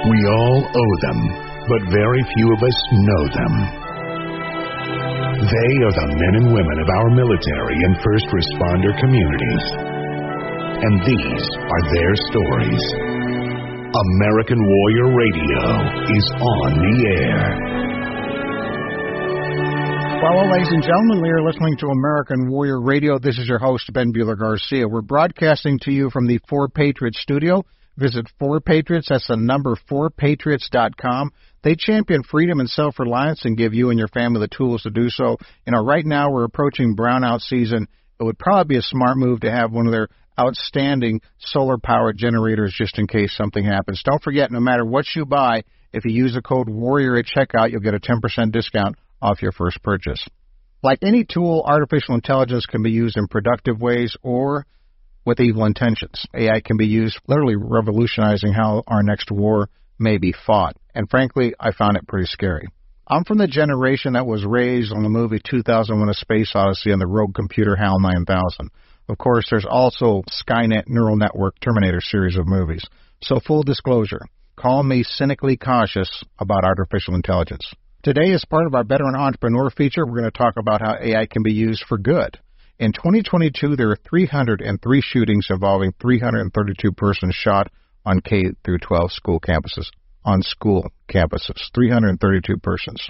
We all owe them, but very few of us know them. They are the men and women of our military and first responder communities. And these are their stories. American Warrior Radio is on the air. Well, ladies and gentlemen, we are listening to American Warrior Radio. This is your host, Ben Bueller Garcia. We're broadcasting to you from the Four Patriots studio. Visit Four Patriots, that's the number fourpatriots.com. They champion freedom and self-reliance and give you and your family the tools to do so. You know, right now we're approaching brownout season. It would probably be a smart move to have one of their outstanding solar powered generators just in case something happens. Don't forget, no matter what you buy, if you use the code WARRIOR at checkout, you'll get a 10% discount off your first purchase. Like any tool, artificial intelligence can be used in productive ways or with evil intentions. AI can be used literally revolutionizing how our next war may be fought. And frankly, I found it pretty scary. I'm from the generation that was raised on the movie 2001 A Space Odyssey and the Rogue Computer HAL 9000. Of course, there's also Skynet Neural Network Terminator series of movies. So full disclosure, call me cynically cautious about artificial intelligence. Today, as part of our Veteran Entrepreneur feature, we're going to talk about how AI can be used for good. In 2022, there are 303 shootings involving 332 persons shot on K through 12 school campuses. On school campuses, 332 persons.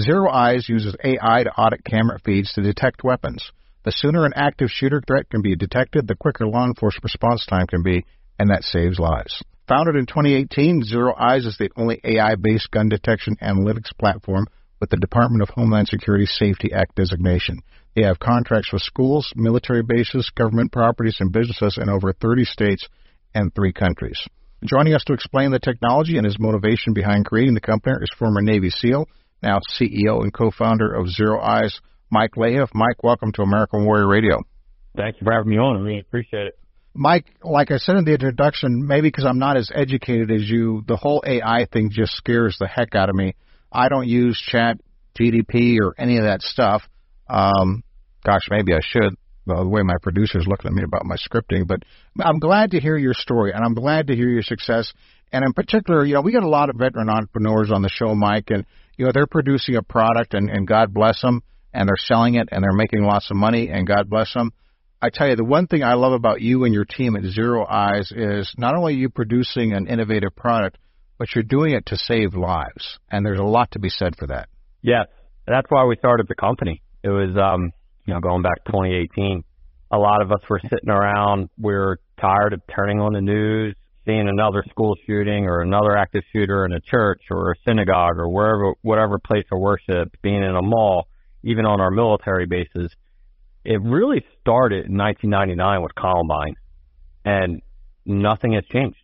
Zero Eyes uses AI to audit camera feeds to detect weapons. The sooner an active shooter threat can be detected, the quicker law enforcement response time can be, and that saves lives. Founded in 2018, Zero Eyes is the only AI based gun detection analytics platform with the Department of Homeland Security Safety Act designation. They have contracts with schools, military bases, government properties, and businesses in over 30 states and three countries. Joining us to explain the technology and his motivation behind creating the company is former Navy SEAL, now CEO and co founder of Zero Eyes, Mike Lahiff. Mike, welcome to American Warrior Radio. Thank you for having me on. I really appreciate it. Mike, like I said in the introduction, maybe because I'm not as educated as you, the whole AI thing just scares the heck out of me. I don't use Chat GDP or any of that stuff. Um, gosh, maybe I should. Well, the way my producer's looking at me about my scripting, but I'm glad to hear your story, and I'm glad to hear your success. And in particular, you know, we got a lot of veteran entrepreneurs on the show, Mike, and you know they're producing a product, and, and God bless them, and they're selling it, and they're making lots of money, and God bless them. I tell you, the one thing I love about you and your team at Zero Eyes is not only you producing an innovative product, but you're doing it to save lives, and there's a lot to be said for that. Yes, that's why we started the company. It was um, you know, going back to 2018, a lot of us were sitting around. We are tired of turning on the news, seeing another school shooting or another active shooter in a church or a synagogue or wherever, whatever place of worship, being in a mall, even on our military bases. It really started in 1999 with Columbine, and nothing has changed.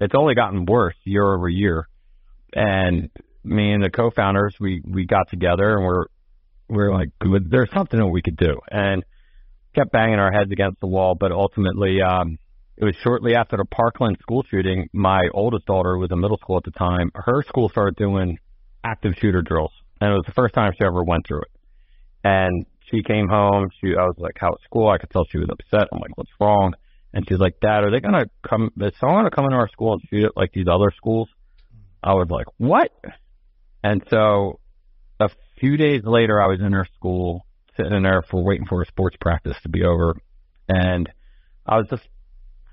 It's only gotten worse year over year. And me and the co-founders, we we got together and we're we are like, there's something that we could do, and kept banging our heads against the wall. But ultimately, um, it was shortly after the Parkland school shooting. My oldest daughter was in middle school at the time. Her school started doing active shooter drills, and it was the first time she ever went through it. And she came home. She, I was like, "How at school?" I could tell she was upset. I'm like, "What's wrong?" And she's like, "Dad, are they gonna come? Is someone gonna come into our school and shoot it like these other schools?" I was like, "What?" And so a few days later, I was in her school, sitting in there for waiting for a sports practice to be over, and I was just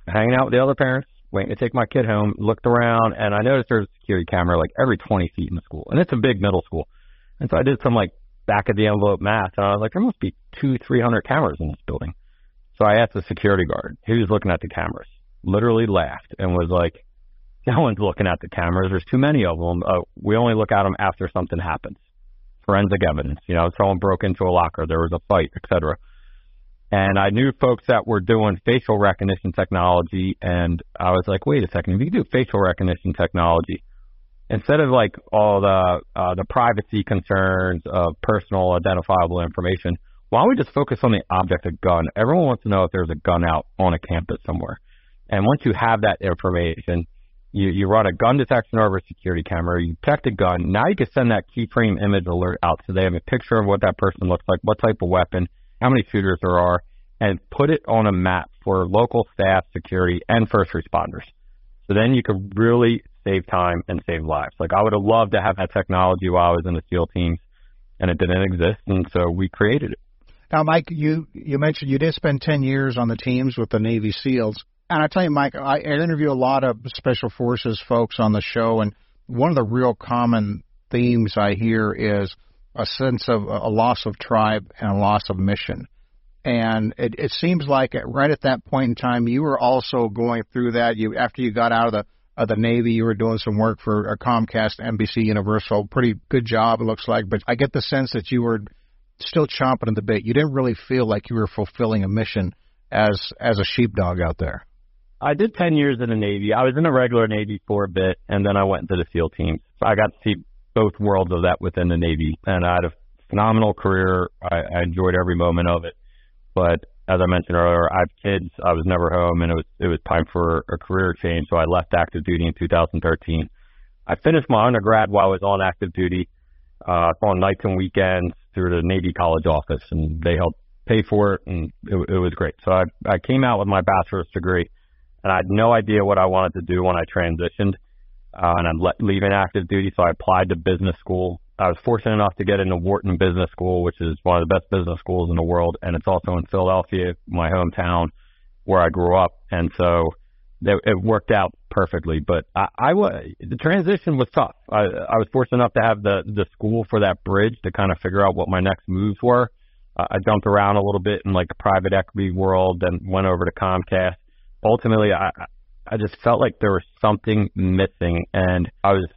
hanging out with the other parents, waiting to take my kid home. Looked around, and I noticed there's a security camera like every 20 feet in the school, and it's a big middle school. And so I did some like back of the envelope math, and I was like, there must be two, three hundred cameras in this building. So I asked the security guard. He was looking at the cameras, literally laughed, and was like, "No one's looking at the cameras. There's too many of them. Uh, we only look at them after something happens." forensic evidence. You know, someone broke into a locker, there was a fight, etc. And I knew folks that were doing facial recognition technology, and I was like, wait a second, if you do facial recognition technology, instead of like all the uh, the privacy concerns of personal identifiable information, why don't we just focus on the object of gun? Everyone wants to know if there's a gun out on a campus somewhere. And once you have that information, you, you run a gun detection over a security camera, you detect a gun. Now you can send that keyframe image alert out so they have a picture of what that person looks like, what type of weapon, how many shooters there are, and put it on a map for local staff, security, and first responders. So then you can really save time and save lives. Like I would have loved to have that technology while I was in the SEAL teams, and it didn't exist, and so we created it. Now, Mike, you you mentioned you did spend ten years on the teams with the Navy SEALs, and I tell you, Mike, I, I interview a lot of Special Forces folks on the show, and one of the real common themes I hear is a sense of a loss of tribe and a loss of mission. And it, it seems like right at that point in time, you were also going through that. You after you got out of the of the Navy, you were doing some work for a Comcast, NBC Universal. Pretty good job, it looks like. But I get the sense that you were still chomping at the bit. You didn't really feel like you were fulfilling a mission as as a sheepdog out there. I did ten years in the Navy. I was in the regular Navy for a bit, and then I went into the SEAL teams. So I got to see both worlds of that within the Navy, and I had a phenomenal career. I, I enjoyed every moment of it. But as I mentioned earlier, I have kids. I was never home, and it was it was time for a career change. So I left active duty in 2013. I finished my undergrad while I was on active duty, uh, on nights and weekends through the Navy College office, and they helped pay for it, and it, it was great. So I I came out with my bachelor's degree, and I had no idea what I wanted to do when I transitioned, uh, and I'm le- leaving active duty. So I applied to business school I was fortunate enough to get into Wharton Business School, which is one of the best business schools in the world, and it's also in Philadelphia, my hometown, where I grew up, and so it, worked out perfectly. But I, I was the transition was tough. I, I was fortunate enough to have the the school for that bridge to kind of figure out what my next moves were. Uh, I jumped around a little bit in like private equity world, then went over to Comcast. Ultimately, I I just felt like there was something missing, and I was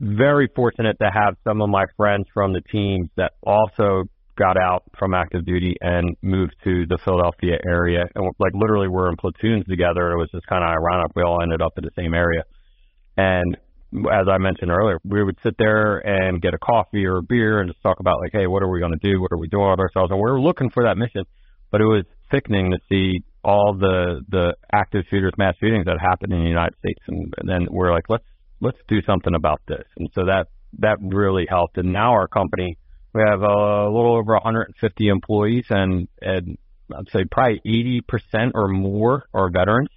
very fortunate to have some of my friends from the teams that also got out from active duty and moved to the Philadelphia area. And like literally we're in platoons together. It was just kind of ironic. We all ended up in the same area. And as I mentioned earlier, we would sit there and get a coffee or a beer and just talk about like, hey, what are we going to do? What are we doing with ourselves? And we were looking for that mission, but it was sickening to see all the the active shooters, mass shootings that happened in the United States. And, and then we're like, let's let's do something about this. And so that that really helped. And now our company, we have a little over 150 employees, and and I'd say probably 80% or more are veterans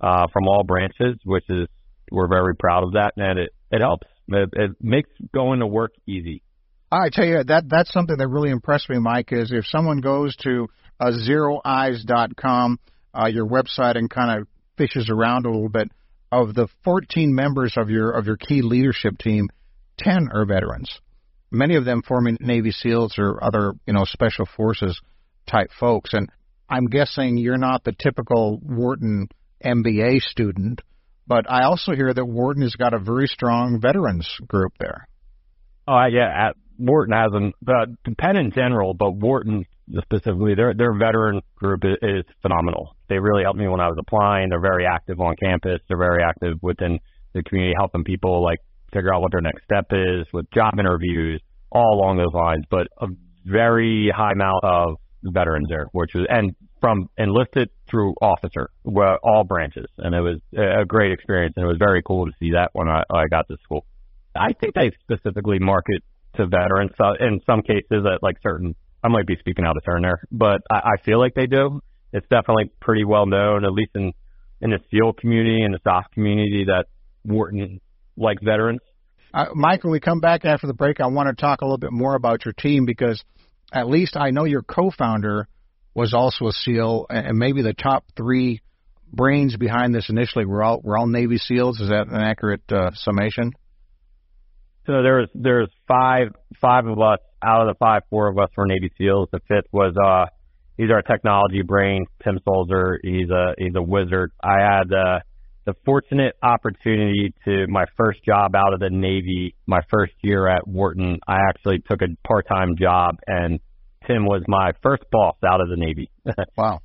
uh, from all branches, which is we're very proud of that, and it it helps. It, it makes going to work easy. I tell you that that's something that really impressed me, Mike. Is if someone goes to uh, zeroeyes.com, uh, your website, and kind of fishes around a little bit, of the 14 members of your of your key leadership team, 10 are veterans. Many of them forming Navy SEALs or other, you know, special forces type folks. And I'm guessing you're not the typical Wharton MBA student, but I also hear that Wharton has got a very strong veterans group there. Oh yeah, at Wharton has an the Penn in general, but Wharton specifically, their their veteran group is, is phenomenal. They really helped me when I was applying. They're very active on campus. They're very active within the community, helping people like figure out what their next step is with job interviews, all along those lines. But a very high amount of veterans there, which was and from enlisted through officer, well, all branches, and it was a great experience. And it was very cool to see that when I, I got to school. I think they specifically market to veterans. So in some cases, at like certain I might be speaking out of turn there, but I, I feel like they do. It's definitely pretty well known, at least in in the SEAL community and the SOF community, that Wharton likes veterans. Uh, Mike, when we come back after the break, I want to talk a little bit more about your team because at least I know your co-founder was also a SEAL, and maybe the top three brains behind this initially were all were all Navy SEALs. Is that an accurate uh, summation? So there's there's five five of us out of the five, four of us were Navy SEALs. The fifth was uh he's our technology brain, Tim Sulzer. He's a he's a wizard. I had uh, the fortunate opportunity to my first job out of the Navy, my first year at Wharton. I actually took a part time job, and Tim was my first boss out of the Navy. wow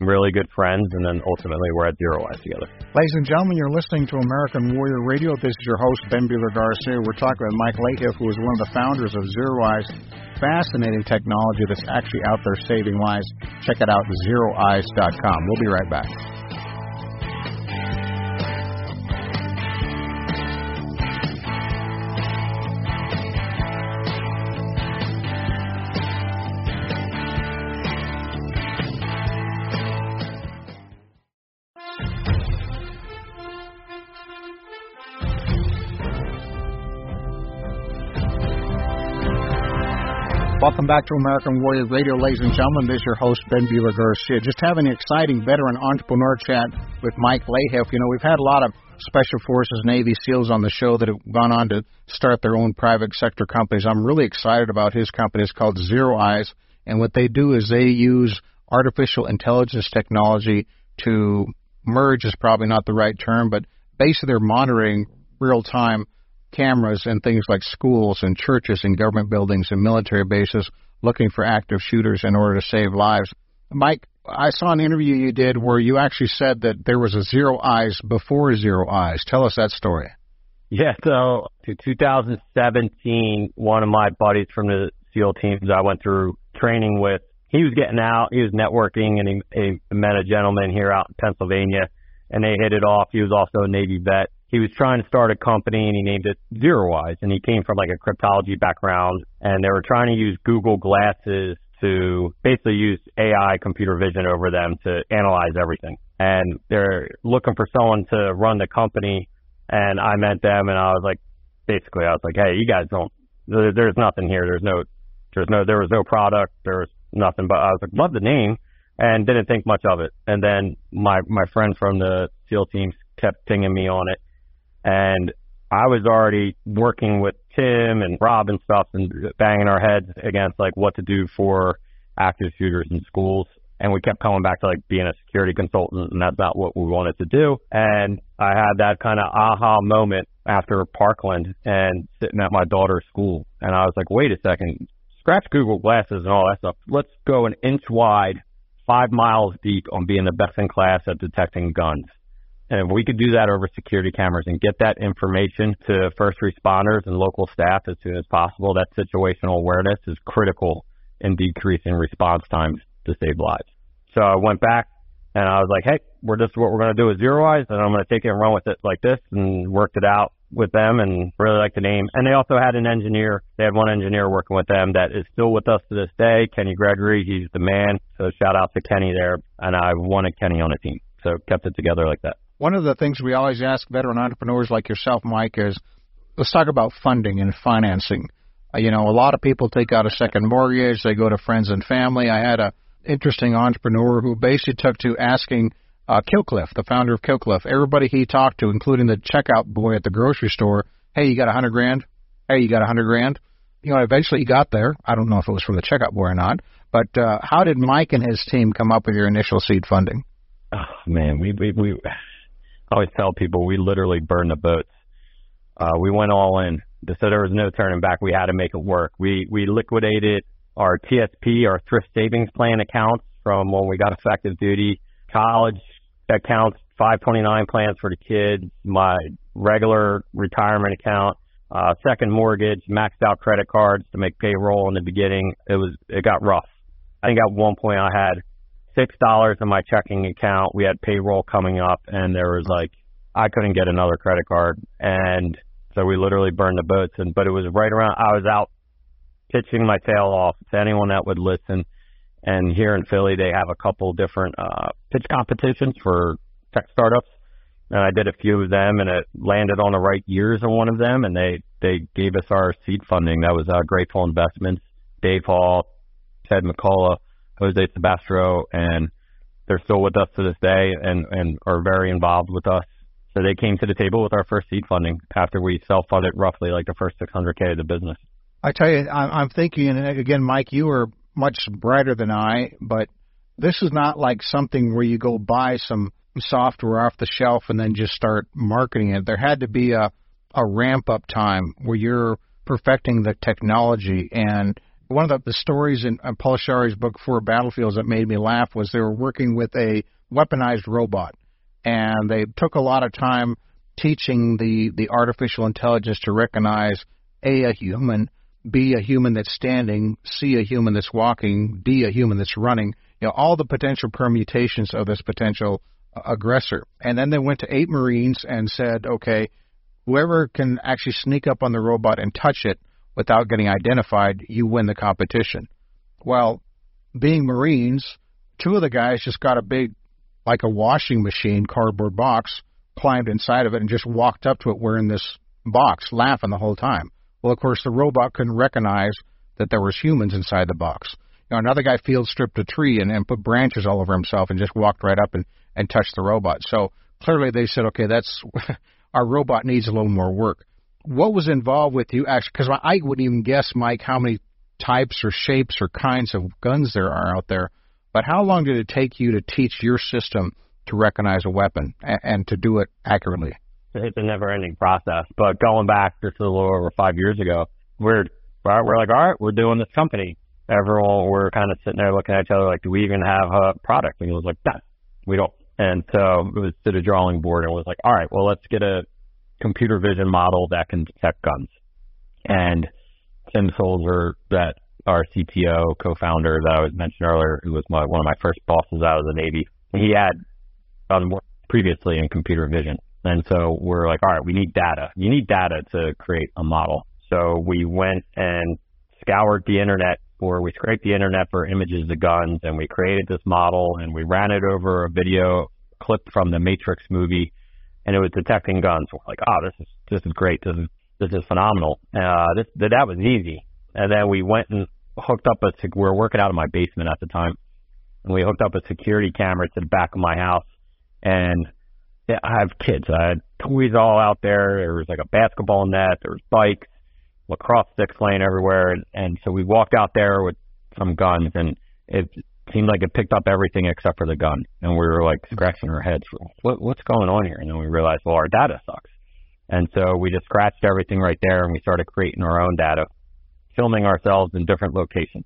really good friends, and then ultimately we're at Zero Eyes together. Ladies and gentlemen, you're listening to American Warrior Radio. This is your host, Ben Bueller Garcia. We're talking with Mike Lahiff, who is one of the founders of Zero Eyes. Fascinating technology that's actually out there saving lives. Check it out, zeroeyes.com. We'll be right back. Welcome back to American Warrior Radio, ladies and gentlemen. This is your host, Ben Bueller Garcia. Just having an exciting veteran entrepreneur chat with Mike Lahiff. You know, we've had a lot of Special Forces, Navy SEALs on the show that have gone on to start their own private sector companies. I'm really excited about his company. It's called Zero Eyes, and what they do is they use artificial intelligence technology to merge is probably not the right term, but basically they're monitoring real time cameras in things like schools and churches and government buildings and military bases looking for active shooters in order to save lives. Mike, I saw an interview you did where you actually said that there was a zero eyes before zero eyes. Tell us that story. Yeah, so to 2017, one of my buddies from the SEAL teams I went through training with, he was getting out, he was networking, and he, he met a gentleman here out in Pennsylvania, and they hit it off. He was also a Navy vet, he was trying to start a company and he named it Zero Eyes and he came from like a cryptology background and they were trying to use Google glasses to basically use AI computer vision over them to analyze everything. And they're looking for someone to run the company and I met them and I was like basically I was like, Hey, you guys don't there, there's nothing here. There's no there's no there was no product, there was nothing but I was like, Love the name and didn't think much of it. And then my my friend from the SEAL team kept pinging me on it and I was already working with Tim and Rob and stuff and banging our heads against like what to do for active shooters in schools. And we kept coming back to like being a security consultant and that's not what we wanted to do. And I had that kind of aha moment after Parkland and sitting at my daughter's school. And I was like, wait a second, scratch Google glasses and all that stuff. Let's go an inch wide, five miles deep on being the best in class at detecting guns. And if we could do that over security cameras and get that information to first responders and local staff as soon as possible, that situational awareness is critical in decreasing response times to save lives. So I went back and I was like, hey, we're just what we're going to do is zero eyes and I'm going to take it and run with it like this and worked it out with them and really like the name. And they also had an engineer. They had one engineer working with them that is still with us to this day, Kenny Gregory. He's the man. So shout out to Kenny there. And I wanted Kenny on the team. So kept it together like that. One of the things we always ask veteran entrepreneurs like yourself, Mike, is let's talk about funding and financing. Uh, you know, a lot of people take out a second mortgage, they go to friends and family. I had a interesting entrepreneur who basically took to asking uh, Kill Cliff, the founder of Kill Cliff, everybody he talked to, including the checkout boy at the grocery store, hey, you got a hundred grand? Hey, you got a hundred grand? You know, eventually he got there. I don't know if it was from the checkout boy or not, but uh, how did Mike and his team come up with your initial seed funding? Oh man, we we we I always tell people we literally burned the boats. Uh, we went all in. So there was no turning back. We had to make it work. We we liquidated our TSP, our thrift savings plan accounts from when we got effective duty, college accounts, 529 plans for the kids, my regular retirement account, uh, second mortgage, maxed out credit cards to make payroll in the beginning. It was it got rough. I think at one point I had six dollars in my checking account. We had payroll coming up, and there was like I couldn't get another credit card, and so we literally burned the boats. And but it was right around I was out pitching my tail off to anyone that would listen. And here in Philly, they have a couple different uh, pitch competitions for tech startups, and I did a few of them, and it landed on the right years on one of them, and they they gave us our seed funding. That was uh, Grateful Investments, Dave Hall, Ted McCullough Jose Sebastro, and they're still with us to this day and, and are very involved with us. So they came to the table with our first seed funding after we self-funded roughly like the first 600k of the business. I tell you, I'm thinking, and again, Mike, you are much brighter than I, but this is not like something where you go buy some software off the shelf and then just start marketing it. There had to be a a ramp up time where you're perfecting the technology and one of the, the stories in, in Paul Scharre's book Four Battlefields that made me laugh was they were working with a weaponized robot, and they took a lot of time teaching the the artificial intelligence to recognize a a human, b a human that's standing, c a human that's walking, d a human that's running. You know all the potential permutations of this potential uh, aggressor. And then they went to eight Marines and said, okay, whoever can actually sneak up on the robot and touch it without getting identified, you win the competition. Well, being Marines, two of the guys just got a big, like a washing machine cardboard box, climbed inside of it, and just walked up to it wearing this box, laughing the whole time. Well, of course, the robot couldn't recognize that there was humans inside the box. You know, another guy field stripped a tree and, and put branches all over himself and just walked right up and, and touched the robot. So clearly they said, okay, that's our robot needs a little more work. What was involved with you actually? Because I wouldn't even guess, Mike, how many types or shapes or kinds of guns there are out there. But how long did it take you to teach your system to recognize a weapon and, and to do it accurately? It's a never-ending process. But going back just a little over five years ago, we're we're like, all right, we're doing this company. Everyone, we're kind of sitting there looking at each other like, do we even have a product? And it was like, no, we don't. And so it was to the drawing board and was like, all right, well, let's get a computer vision model that can detect guns. And Tim Sulzer, that our CTO, co-founder that I was mentioned earlier, who was my, one of my first bosses out of the Navy, he had um, previously in computer vision. And so we're like, all right, we need data. You need data to create a model. So we went and scoured the internet or we scraped the internet for images of guns and we created this model and we ran it over a video clip from the Matrix movie and it was detecting guns. We're like, oh, this is this is great. This is this is phenomenal. Uh, this that was easy. And then we went and hooked up a. We were working out of my basement at the time, and we hooked up a security camera to the back of my house. And I have kids. I had toys all out there. There was like a basketball net. There was bikes, lacrosse sticks laying everywhere. And, and so we walked out there with some guns, and it seemed like it picked up everything except for the gun. And we were like scratching our heads, what, what's going on here? And then we realized, well, our data sucks. And so we just scratched everything right there and we started creating our own data, filming ourselves in different locations.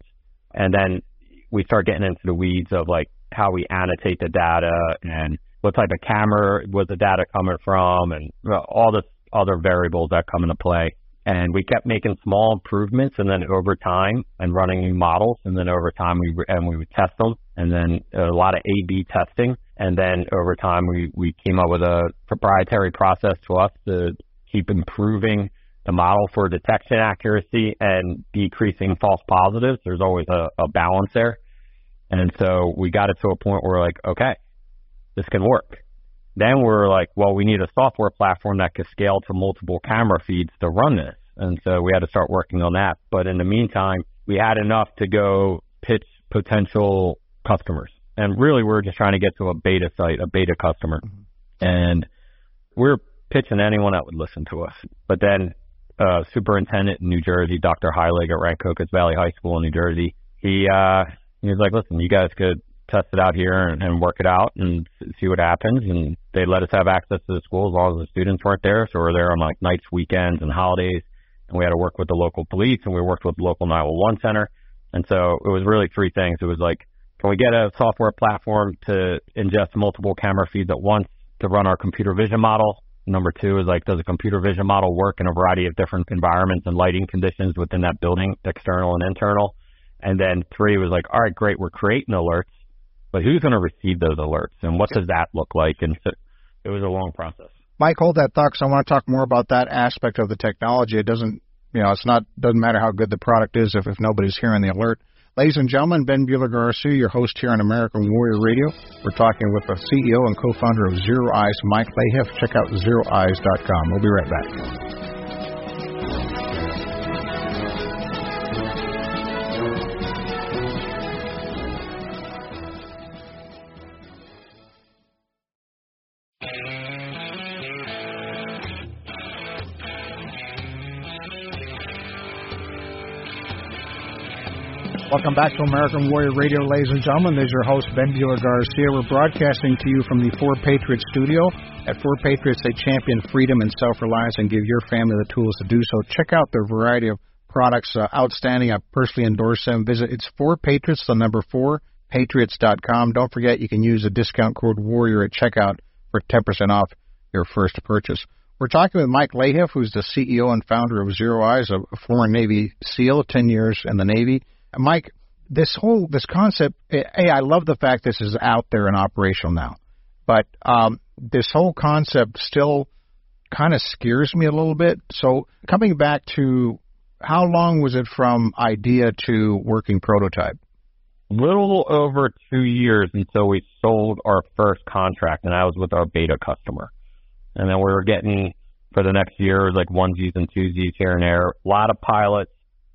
And then we start getting into the weeds of like how we annotate the data and what type of camera was the data coming from and all the other variables that come into play. And we kept making small improvements, and then over time, and running new models, and then over time, we and we would test them, and then a lot of A/B testing, and then over time, we we came up with a proprietary process to us to keep improving the model for detection accuracy and decreasing false positives. There's always a, a balance there, and so we got it to a point where like, okay, this can work. Then we're like, well, we need a software platform that can scale to multiple camera feeds to run this. And so we had to start working on that. But in the meantime, we had enough to go pitch potential customers. And really, we're just trying to get to a beta site, a beta customer. Mm-hmm. And we're pitching anyone that would listen to us. But then, uh, superintendent in New Jersey, Dr. Heilig at Rancocas Valley High School in New Jersey, he, uh, he was like, listen, you guys could test it out here and, and work it out and see what happens. And they let us have access to the school as long as the students weren't there. So we're there on like nights, weekends, and holidays. And we had to work with the local police and we worked with the local 911 center. And so it was really three things. It was like, can we get a software platform to ingest multiple camera feeds at once to run our computer vision model? Number two is like, does a computer vision model work in a variety of different environments and lighting conditions within that building, external and internal? And then three was like, all right, great, we're creating alerts but who's going to receive those alerts and what does that look like? And so it was a long process. Mike, hold that thought because I want to talk more about that aspect of the technology. It doesn't, you know, it's not doesn't matter how good the product is if, if nobody's hearing the alert. Ladies and gentlemen, Ben Bueller Garcia, your host here on American Warrior Radio. We're talking with the CEO and co-founder of Zero Eyes, Mike Lahiff. Check out zeroeyes.com. We'll be right back. Welcome back to American Warrior Radio, ladies and gentlemen. This is your host, Ben Bueller Garcia. We're broadcasting to you from the Four Patriots studio. At Four Patriots, they champion freedom and self reliance and give your family the tools to do so. Check out their variety of products. Uh, outstanding. I personally endorse them. Visit it's Four Patriots, the number four, patriots.com. Don't forget you can use the discount code WARRIOR at checkout for 10% off your first purchase. We're talking with Mike Lahiff, who's the CEO and founder of Zero Eyes, a former Navy SEAL, 10 years in the Navy. Mike, this whole this concept, hey, I love the fact this is out there and operational now, but um, this whole concept still kind of scares me a little bit. So coming back to how long was it from idea to working prototype? A little over two years until we sold our first contract, and that was with our beta customer. And then we were getting for the next year, like onesies and twosies here and there. A lot of pilots,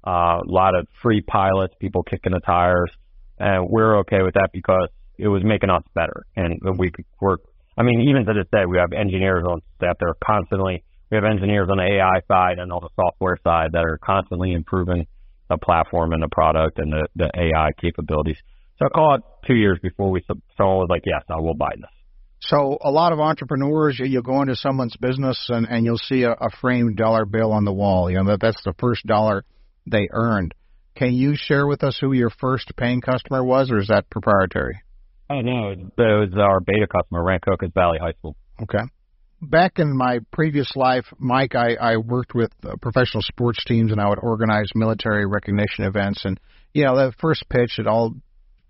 a lot of free pilots, people kicking the tires, and we're okay with that because it was making us better, and we work. I mean, even to this day, we have engineers on staff that are constantly. We have engineers on the AI side and on the software side that are constantly improving the platform and the product and the, the AI capabilities. So I call it two years before we someone was like, yes, I will buy this. So a lot of entrepreneurs, you'll go into someone's business and, and you'll see a, a framed dollar bill on the wall. You know that that's the first dollar they earned. Can you share with us who your first paying customer was, or is that proprietary? Oh no, it was our beta customer, Rancocas Valley High School. Okay. Back in my previous life, Mike, I, I worked with uh, professional sports teams and I would organize military recognition events. And, you know, the first pitch, it all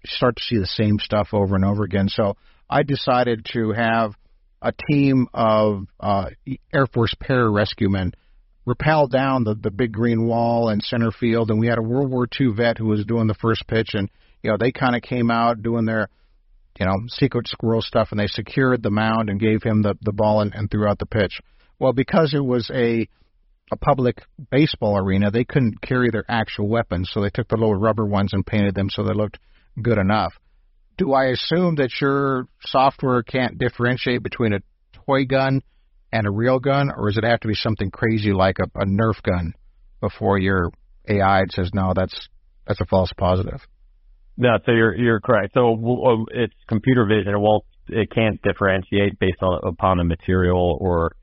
start to see the same stuff over and over again. So I decided to have a team of uh, Air Force pararescuemen rappel down the, the big green wall in center field. And we had a World War II vet who was doing the first pitch. And, you know, they kind of came out doing their – you know, secret squirrel stuff, and they secured the mound and gave him the the ball and, and threw out the pitch. Well, because it was a a public baseball arena, they couldn't carry their actual weapons, so they took the little rubber ones and painted them so they looked good enough. Do I assume that your software can't differentiate between a toy gun and a real gun, or does it have to be something crazy like a, a Nerf gun before your AI says no, that's that's a false positive? No, so you're you're correct. So it's computer vision. It it can't differentiate based on upon the material or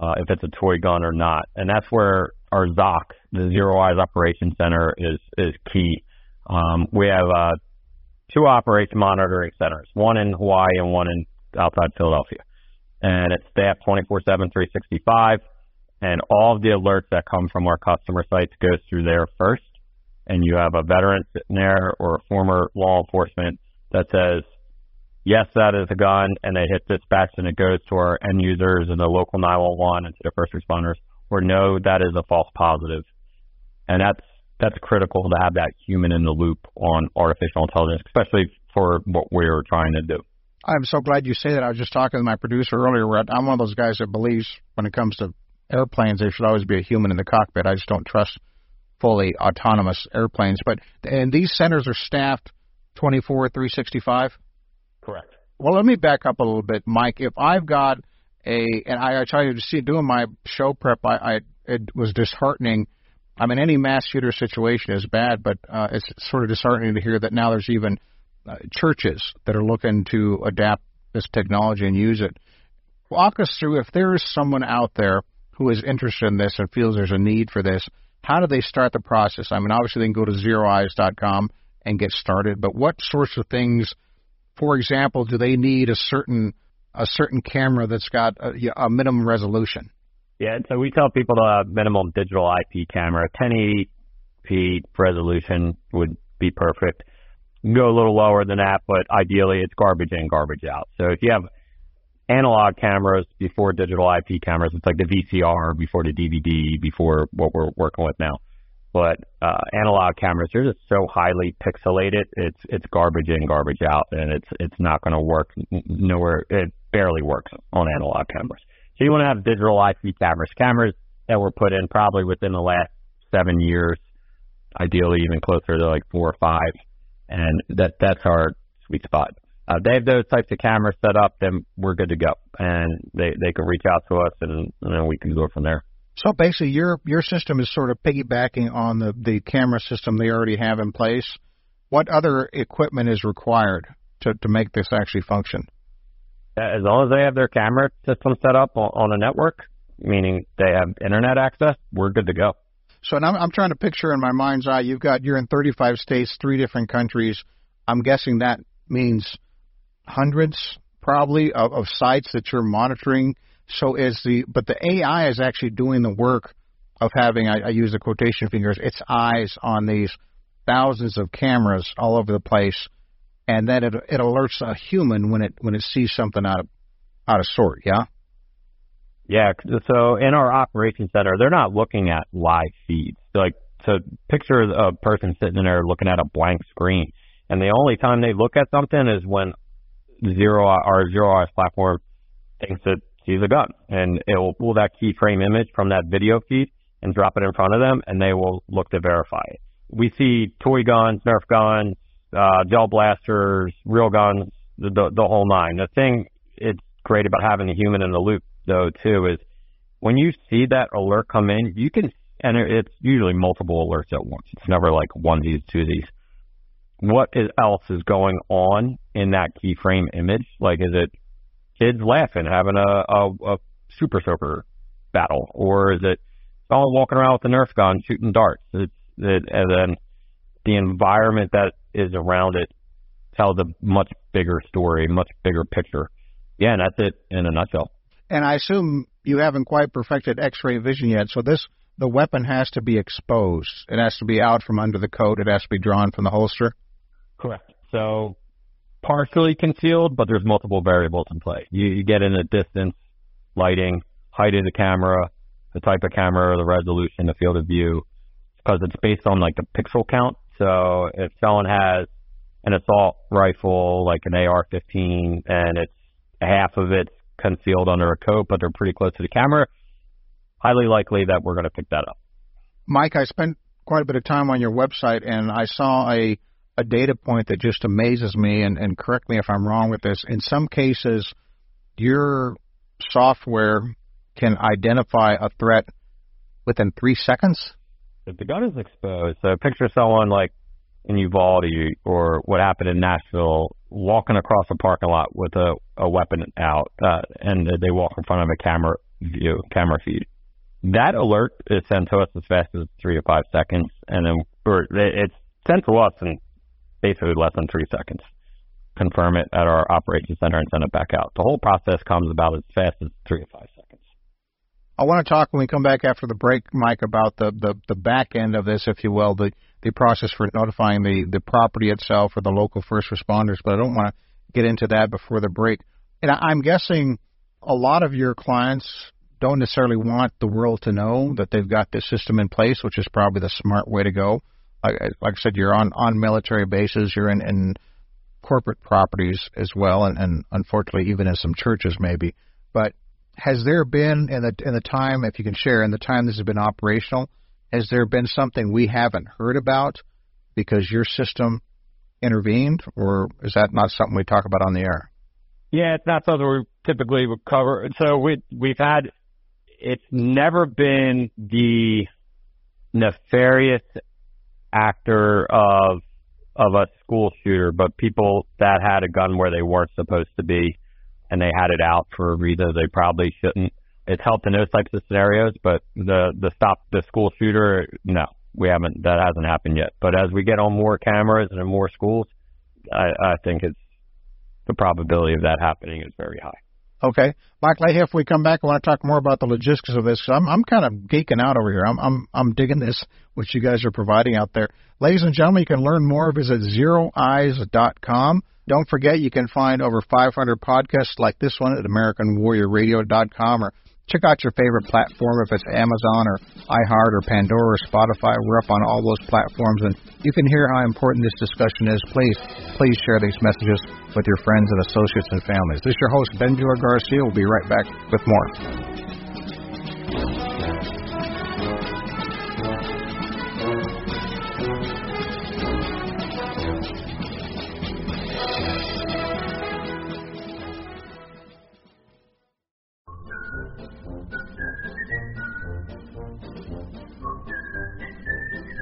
uh, if it's a toy gun or not. And that's where our ZOC, the Zero Eyes Operation Center, is is key. Um, we have uh, two operation monitoring centers, one in Hawaii and one in outside Philadelphia, and it's staffed 24/7, 365. And all of the alerts that come from our customer sites goes through there first and you have a veteran sitting there or a former law enforcement that says, yes, that is a gun, and they hit dispatch and it goes to our end users and the local 911 and to the first responders, or no, that is a false positive. And that's that's critical to have that human in the loop on artificial intelligence, especially for what we're trying to do. I'm so glad you say that. I was just talking to my producer earlier. Where I'm one of those guys that believes when it comes to airplanes, there should always be a human in the cockpit. I just don't trust fully autonomous airplanes. But and these centers are staffed 24 365. Correct. Well, let me back up a little bit, Mike. If I've got a and I, I tell you to see doing my show prep, I, I it was disheartening. I mean, any mass shooter situation is bad, but uh, it's sort of disheartening to hear that now there's even uh, churches that are looking to adapt this technology and use it. Walk us through if there is someone out there who is interested in this and feels there's a need for this. How do they start the process? I mean, obviously they can go to zeroeyes.com and get started, but what sorts of things, for example, do they need a certain a certain camera that's got a, a minimum resolution? Yeah, so we tell people to have minimum digital IP camera. 1080p resolution would be perfect. Go a little lower than that, but ideally it's garbage in, garbage out. So if you have analog cameras before digital IP cameras. It's like the VCR before the DVD, before what we're working with now. But uh, analog cameras, they're just so highly pixelated. It's it's garbage in, garbage out, and it's it's not going to work nowhere. It barely works on analog cameras. So you want to have digital IP cameras, cameras that were put in probably within the last seven years, ideally even closer to like four or five, and that that's our sweet spot uh, they have those types of cameras set up, then we're good to go, and they they can reach out to us, and, and then we can go from there. So basically, your your system is sort of piggybacking on the the camera system they already have in place. What other equipment is required to to make this actually function? As long as they have their camera system set up on, on a network, meaning they have internet access, we're good to go. So now I'm trying to picture in my mind's eye. You've got you're in 35 states, three different countries. I'm guessing that means hundreds probably of, of sites that you're monitoring. So is the but the AI is actually doing the work of having I, I use the quotation fingers its eyes on these thousands of cameras all over the place, and then it it alerts a human when it when it sees something out of out of sort. Yeah. Yeah. So in our operations center, they're not looking at live feeds. Like to picture a person sitting there looking at a blank screen, and the only time they look at something is when zero our zero eyes platform thinks that sees a gun, and it will pull that keyframe image from that video feed and drop it in front of them, and they will look to verify it. We see toy guns, Nerf guns, uh, gel blasters, real guns, the, the the whole nine. The thing it's great about having a human in the loop, though, too, is when you see that alert come in, you can, and it's usually multiple alerts at once. It's never like onesies, twosies. What is, else is going on in that keyframe image? Like, is it kids laughing, having a, a, a super soaker battle, or is it someone walking around with a Nerf gun shooting darts? It's it, and then the environment that is around it tells a much bigger story, much bigger picture. Yeah, and that's it in a nutshell. And I assume you haven't quite perfected X-ray vision yet, so this the weapon has to be exposed. It has to be out from under the coat. It has to be drawn from the holster. Correct. So partially concealed, but there's multiple variables in play. You, you get in a distance, lighting, height of the camera, the type of camera, the resolution, the field of view, because it's based on like the pixel count. So if someone has an assault rifle like an AR-15 and it's half of it's concealed under a coat, but they're pretty close to the camera, highly likely that we're going to pick that up. Mike, I spent quite a bit of time on your website and I saw a a data point that just amazes me and, and correct me if I'm wrong with this. In some cases your software can identify a threat within three seconds? If the gun is exposed, so picture someone like in Uvalde or what happened in Nashville walking across a parking lot with a, a weapon out uh, and they walk in front of a camera view, camera feed. That alert is sent to us as fast as three to five seconds, and then or it's sent to us in basically less than three seconds. Confirm it at our operations center and send it back out. The whole process comes about as fast as three to five seconds. I want to talk when we come back after the break, Mike, about the, the, the back end of this, if you will, the, the process for notifying the, the property itself or the local first responders, but I don't want to get into that before the break. And I'm guessing a lot of your clients don't necessarily want the world to know that they've got this system in place, which is probably the smart way to go. Like, like I said, you're on, on military bases, you're in, in corporate properties as well, and, and unfortunately, even in some churches maybe. But has there been in the in the time, if you can share, in the time this has been operational, has there been something we haven't heard about because your system intervened, or is that not something we talk about on the air? Yeah, it's not something we typically would cover. So we we've had it's never been the nefarious actor of of a school shooter, but people that had a gun where they weren't supposed to be and they had it out for a reason they probably shouldn't it's helped in those types of scenarios, but the the stop the school shooter, no, we haven't. That hasn't happened yet. But as we get on more cameras and in more schools, I, I think it's the probability of that happening is very high. Okay, Mike if we come back, I want to talk more about the logistics of this. Cause I'm I'm kind of geeking out over here. I'm I'm I'm digging this, which you guys are providing out there. Ladies and gentlemen, you can learn more. Visit zeroeyes.com. Don't forget, you can find over 500 podcasts like this one at AmericanWarriorRadio.com or Check out your favorite platform if it's Amazon or iHeart or Pandora or Spotify. We're up on all those platforms, and you can hear how important this discussion is. Please, please share these messages with your friends and associates and families. This is your host, Ben Bueller Garcia. We'll be right back with more.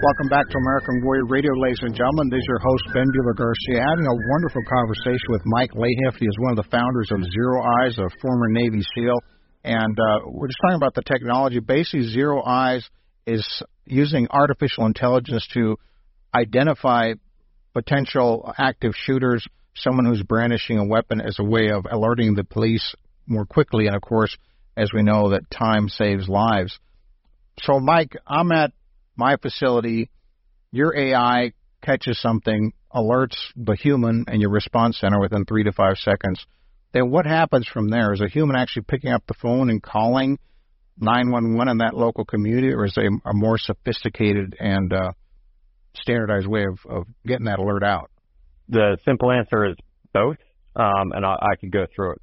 Welcome back to American Warrior Radio, ladies and gentlemen. This is your host, Ben Bueller Garcia, having a wonderful conversation with Mike Lahiff. He is one of the founders of Zero Eyes, a former Navy SEAL. And uh, we're just talking about the technology. Basically, Zero Eyes is using artificial intelligence to identify potential active shooters, someone who's brandishing a weapon as a way of alerting the police more quickly. And of course, as we know, that time saves lives. So, Mike, I'm at my facility, your AI catches something, alerts the human and your response center within three to five seconds. Then what happens from there? Is a human actually picking up the phone and calling 911 in that local community, or is a, a more sophisticated and uh, standardized way of, of getting that alert out? The simple answer is both, um, and I, I could go through it.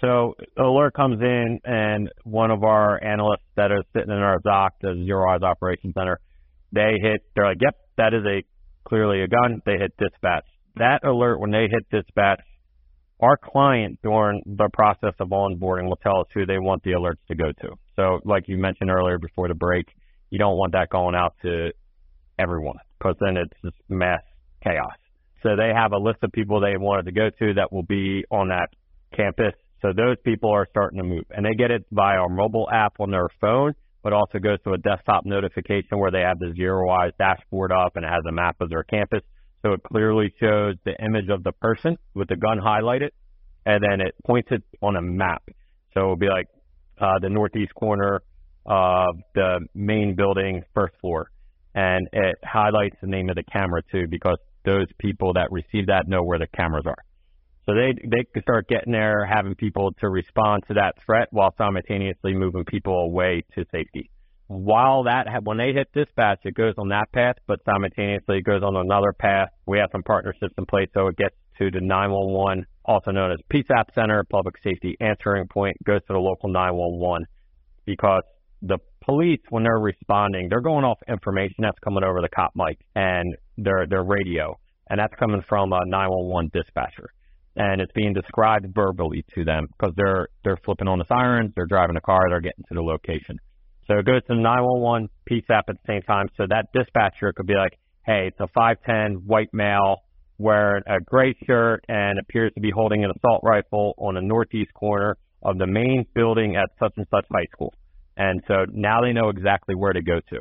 So alert comes in, and one of our analysts that are sitting in our ZOC, the Zero Eyes Operations Center, they hit. They're like, "Yep, that is a clearly a gun." They hit dispatch. That alert, when they hit dispatch, our client during the process of onboarding will tell us who they want the alerts to go to. So, like you mentioned earlier before the break, you don't want that going out to everyone because then it's just mass chaos. So they have a list of people they wanted to go to that will be on that campus. So those people are starting to move and they get it via our mobile app on their phone, but also goes to a desktop notification where they have the ZeroEyes dashboard up and it has a map of their campus. So it clearly shows the image of the person with the gun highlighted and then it points it on a map. So it'll be like uh, the northeast corner of the main building, first floor. And it highlights the name of the camera too, because those people that receive that know where the cameras are. So they they can start getting there, having people to respond to that threat while simultaneously moving people away to safety. While that when they hit dispatch, it goes on that path, but simultaneously it goes on another path. We have some partnerships in place, so it gets to the 911, also known as PSAP Center, Public Safety Answering Point, goes to the local 911 because the police, when they're responding, they're going off information that's coming over the cop mic and their their radio, and that's coming from a 911 dispatcher, and it's being described verbally to them because they're they're flipping on the sirens, they're driving a car, they're getting to the location. So it goes to the 911 PSAP at the same time. So that dispatcher could be like, hey, it's a 5'10 white male wearing a gray shirt and appears to be holding an assault rifle on the northeast corner of the main building at such and such high school. And so now they know exactly where to go to.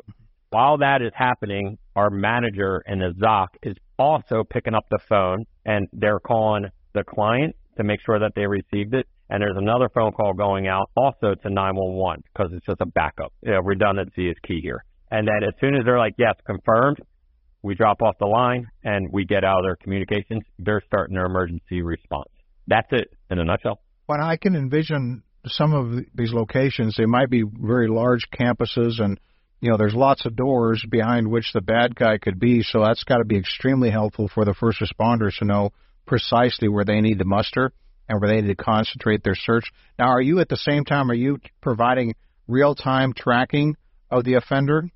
While that is happening, our manager in the ZOC is also picking up the phone and they're calling the client to make sure that they received it. And there's another phone call going out also to 911 because it's just a backup. You know, redundancy is key here. And then as soon as they're like, yes, confirmed, we drop off the line and we get out of their communications. They're starting their emergency response. That's it in a nutshell. When I can envision some of these locations, they might be very large campuses and you know, there's lots of doors behind which the bad guy could be, so that's got to be extremely helpful for the first responders to know precisely where they need to muster and where they need to concentrate their search. Now, are you at the same time, are you providing real time tracking of the offender?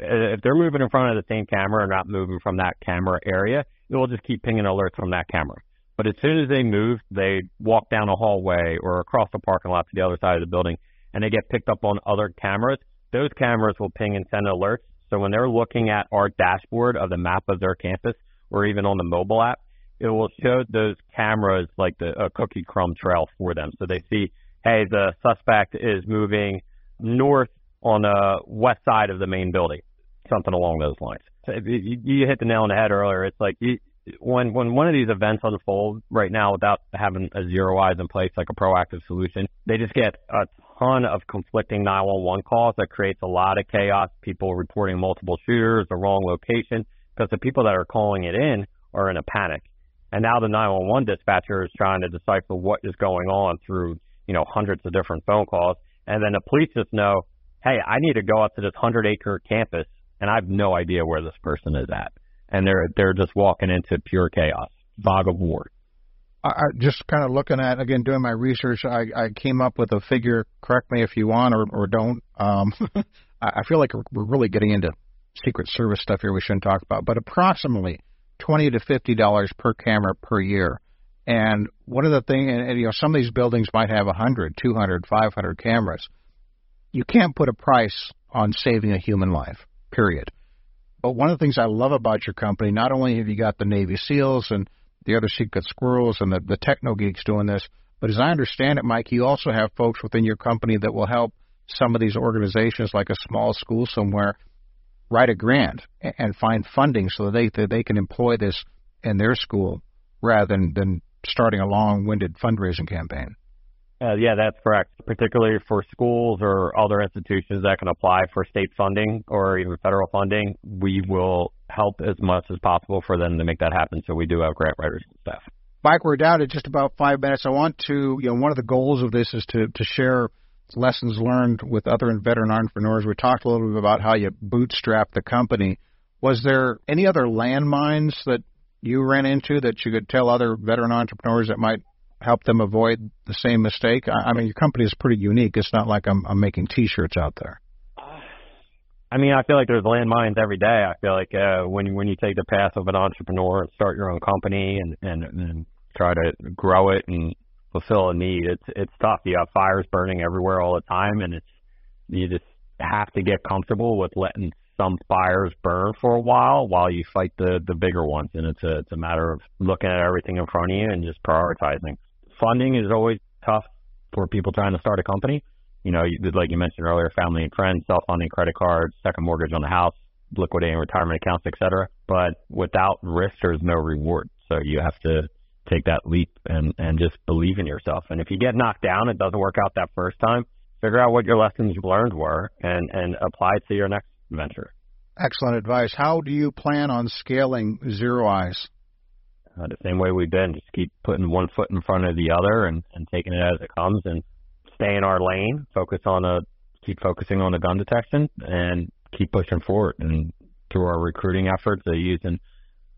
If they're moving in front of the same camera or not moving from that camera area, it will just keep pinging alerts from that camera. But as soon as they move, they walk down a hallway or across the parking lot to the other side of the building, and they get picked up on other cameras. Those cameras will ping and send alerts. So when they're looking at our dashboard of the map of their campus, or even on the mobile app, it will show those cameras like the a cookie crumb trail for them. So they see, hey, the suspect is moving north on the west side of the main building, something along those lines. You, hit the nail on the head earlier. It's like when when one of these events unfold right now without having a ZeroEyes in place like a proactive solution, they just get a ton of conflicting 911 calls that creates a lot of chaos. People reporting multiple shooters, the wrong location, because the people that are calling it in are in a panic. And now the 911 dispatcher is trying to decipher what is going on through you know hundreds of different phone calls, and then the police just know, hey, I need to go out to this hundred acre campus, and I have no idea where this person is at and they're they're just walking into pure chaos, fog of war. I, just kind of looking at again doing my research, I, I came up with a figure. Correct me if you want or, or don't. Um, I feel like we're really getting into Secret Service stuff here. We shouldn't talk about, but approximately twenty to fifty dollars per camera per year. And one of the things, and, and you know, some of these buildings might have a hundred, two hundred, five hundred cameras. You can't put a price on saving a human life. Period. But one of the things I love about your company, not only have you got the Navy SEALs and the other secret squirrels and the, the techno geeks doing this, but as I understand it, Mike, you also have folks within your company that will help some of these organizations, like a small school somewhere, write a grant and find funding so that they that they can employ this in their school rather than than starting a long-winded fundraising campaign. Uh, yeah, that's correct. Particularly for schools or other institutions that can apply for state funding or even federal funding, we will help as much as possible for them to make that happen. So we do have grant writers and staff. Mike, we're down to just about five minutes. I want to, you know, one of the goals of this is to to share lessons learned with other veteran entrepreneurs. We talked a little bit about how you bootstrap the company. Was there any other landmines that you ran into that you could tell other veteran entrepreneurs that might help them avoid the same mistake? I, I mean, your company is pretty unique. It's not like I'm, I'm making T-shirts out there. I mean, I feel like there's landmines every day. I feel like uh, when when you take the path of an entrepreneur and start your own company and and, and try to grow it and fulfill a need, it's it's tough. You have fires burning everywhere all the time, and it's you just have to get comfortable with letting some fires burn for a while while you fight the the bigger ones. And it's a it's a matter of looking at everything in front of you and just prioritizing. Funding is always tough for people trying to start a company you know, you, like you mentioned earlier, family and friends, self-funding credit cards, second mortgage on the house, liquidating retirement accounts, et cetera. But without risk, there's no reward. So you have to take that leap and, and just believe in yourself. And if you get knocked down, it doesn't work out that first time, figure out what your lessons you've learned were and, and apply it to your next venture. Excellent advice. How do you plan on scaling ZeroEyes? Uh, the same way we've been, just keep putting one foot in front of the other and, and taking it as it comes and stay in our lane, focus on a keep focusing on the gun detection, and keep pushing forward. And through our recruiting efforts, uh, using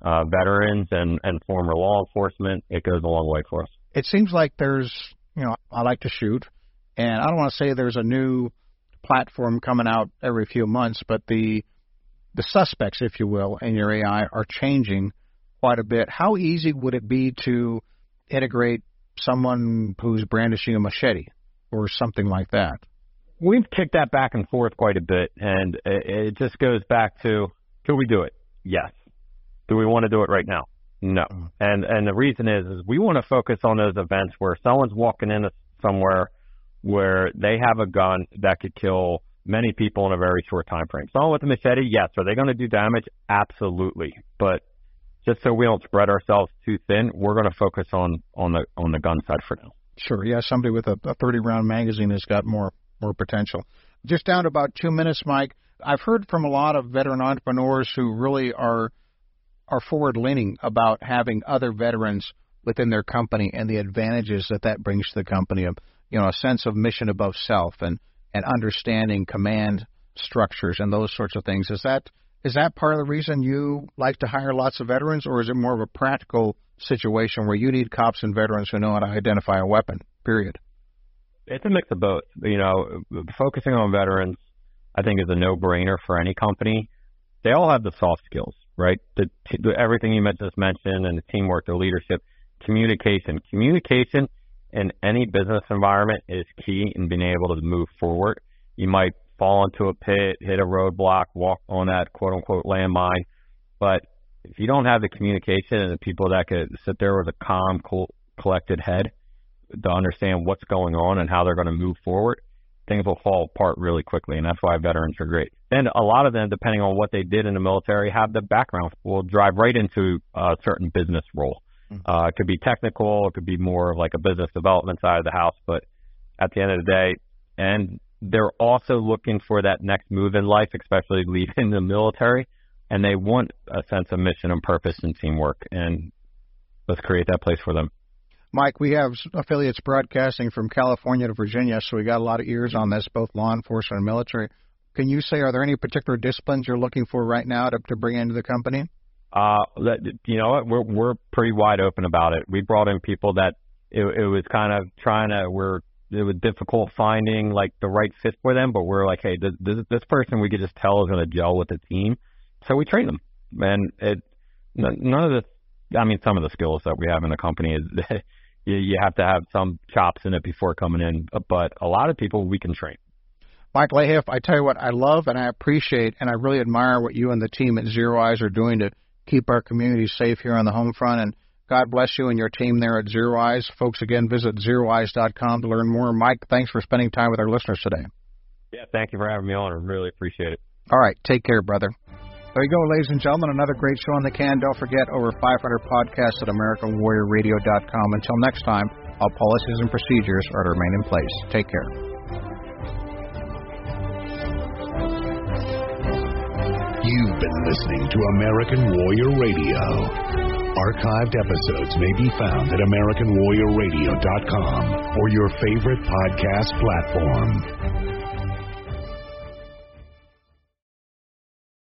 uh, veterans and and former law enforcement, it goes a long way for us. It seems like there's, you know, I like to shoot, and I don't want to say there's a new platform coming out every few months, but the the suspects, if you will, in your AI are changing quite a bit. How easy would it be to integrate someone who's brandishing a machete or something like that? We've kicked that back and forth quite a bit, and it just goes back to can we do it? Yes. Do we want to do it right now? No. Mm. And and the reason is is we want to focus on those events where someone's walking into somewhere where they have a gun that could kill many people in a very short time frame. Someone with a machete, yes. Are they going to do damage? Absolutely. But just so we don't spread ourselves too thin, we're going to focus on on the on the gun side for now. Sure. Yeah, somebody with a, a 30 round magazine has got more more potential. Just down to about two minutes, Mike. I've heard from a lot of veteran entrepreneurs who really are are forward leaning about having other veterans within their company and the advantages that that brings to the company. Of you know, a sense of mission above self and and understanding command structures and those sorts of things. Is that is that part of the reason you like to hire lots of veterans, or is it more of a practical situation where you need cops and veterans who know how to identify a weapon. Period. It's a mix of both. You know, focusing on veterans, I think, is a no-brainer for any company. They all have the soft skills, right? The, everything you just mentioned, and the teamwork, the leadership, communication. Communication in any business environment is key in being able to move forward. You might fall into a pit, hit a roadblock, walk on that quote unquote landmine, but if you don't have the communication and the people that could sit there with a calm, cool, collected head to understand what's going on and how they're going to move forward, things will fall apart really quickly. And that's why veterans are great. And a lot of them, depending on what they did in the military, have the background, will drive right into a certain business role. Mm-hmm. Uh, it could be technical, it could be more of like a business development side of the house, but at the end of the day, and they're also looking for that next move in life, especially leaving the military and they want a sense of mission and purpose and teamwork. And let's create that place for them. Mike, we have affiliates broadcasting from California to Virginia, so we got a lot of ears on this, both law enforcement and military. Can you say, are there any particular disciplines you're looking for right now to, to bring into the company? Uh, you know what? We're we're pretty wide open about it. We brought in people that it, it was kind of trying to. We're it was difficult finding like the right fit for them, but we're like, hey, this this, this person we could just tell is going to gel with the team so we train them. And it none of the, I mean, some of the skills that we have in the company is you, you have to have some chops in it before coming in, but a lot of people we can train. Mike Lahiff, I tell you what, I love and I appreciate and I really admire what you and the team at ZeroEyes are doing to keep our community safe here on the home front. And God bless you and your team there at ZeroEyes. Folks, again, visit zeroeyes.com to learn more. Mike, thanks for spending time with our listeners today. Yeah, thank you for having me on. I really appreciate it. All right, take care, brother. There you go, ladies and gentlemen. Another great show on the can. Don't forget, over 500 podcasts at AmericanWarriorRadio.com. Until next time, all policies and procedures are to remain in place. Take care. You've been listening to American Warrior Radio. Archived episodes may be found at AmericanWarriorRadio.com or your favorite podcast platform.